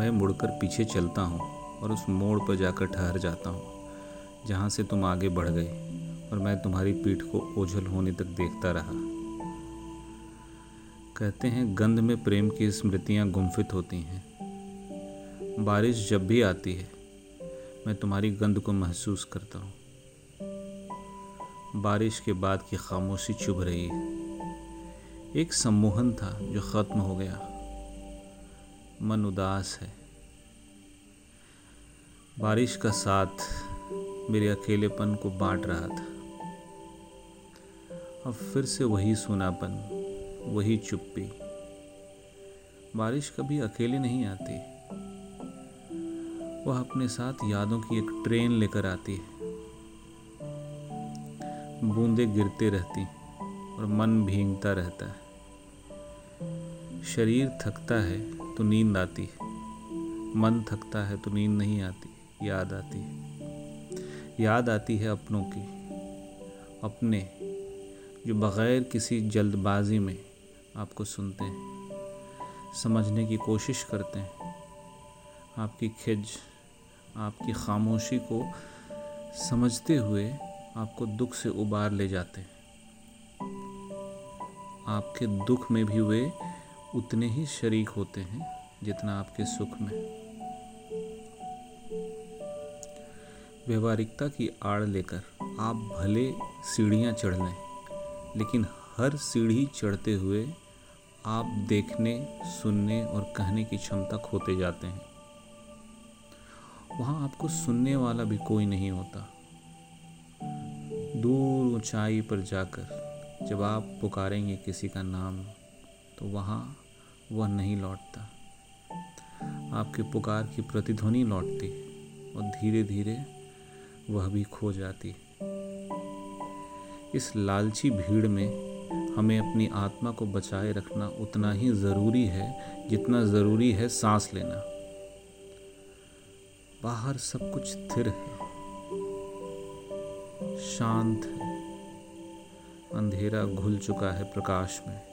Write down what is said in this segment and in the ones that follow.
मैं मुड़कर पीछे चलता हूँ और उस मोड़ पर जाकर ठहर जाता हूँ, जहाँ से तुम आगे बढ़ गए और मैं तुम्हारी पीठ को ओझल होने तक देखता रहा। कहते हैं, गंध में प्रेम की स्मृतियाँ गुम्फित होती हैं। बारिश जब भी आती है, मैं तुम्हारी गंध को महसूस करता हूँ। बारिश के बाद की खामोशी चुभ रही है। एक सम्मोहन था जो ख़त्म हो गया। मन उदास है। बारिश का साथ मेरे अकेलेपन को बांट रहा था। अब फिर से वही सुनापन, वही चुप्पी। बारिश कभी अकेले नहीं आती। वह अपने साथ यादों की एक ट्रेन लेकर आती है। बूंदे गिरते रहती और मन भींगता रहता है। शरीर थकता है। तो नींद आती है। मन थकता है तो नींद नहीं आती, याद आती है। याद आती है अपनों की, अपने, जो बग़ैर किसी जल्दबाजी में आपको सुनते हैं, समझने की कोशिश करते हैं। आपकी खिज, आपकी खामोशी को समझते हुए आपको दुख से उबार ले जाते हैं। आपके दुख में भी वे उतने ही शरीक होते हैं जितना आपके सुख में। व्यवहारिकता की आड़ लेकर आप भले सीढ़ियाँ चढ़ लें, लेकिन हर सीढ़ी चढ़ते हुए आप देखने, सुनने और कहने की क्षमता खोते जाते हैं। वहाँ आपको सुनने वाला भी कोई नहीं होता। दूर ऊंचाई पर जाकर जब आप पुकारेंगे किसी का नाम तो वहाँ वह नहीं लौटता। आपके पुकार की प्रतिध्वनि लौटती और धीरे धीरे वह भी खो जाती। इस लालची भीड़ में हमें अपनी आत्मा को बचाए रखना उतना ही ज़रूरी है, जितना ज़रूरी है सांस लेना। बाहर सब कुछ स्थिर है। शांत है। अंधेरा घुल चुका है प्रकाश में।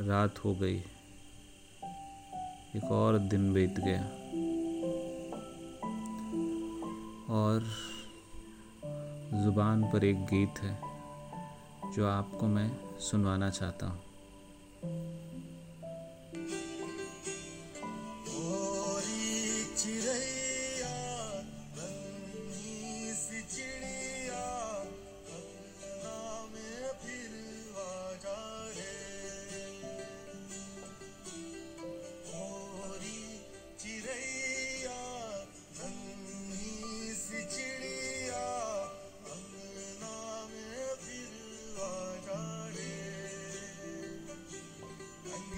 रात हो गई। एक और दिन बीत गया। और ज़ुबान पर एक गीत है, जो आपको मैं सुनवाना चाहता हूँ।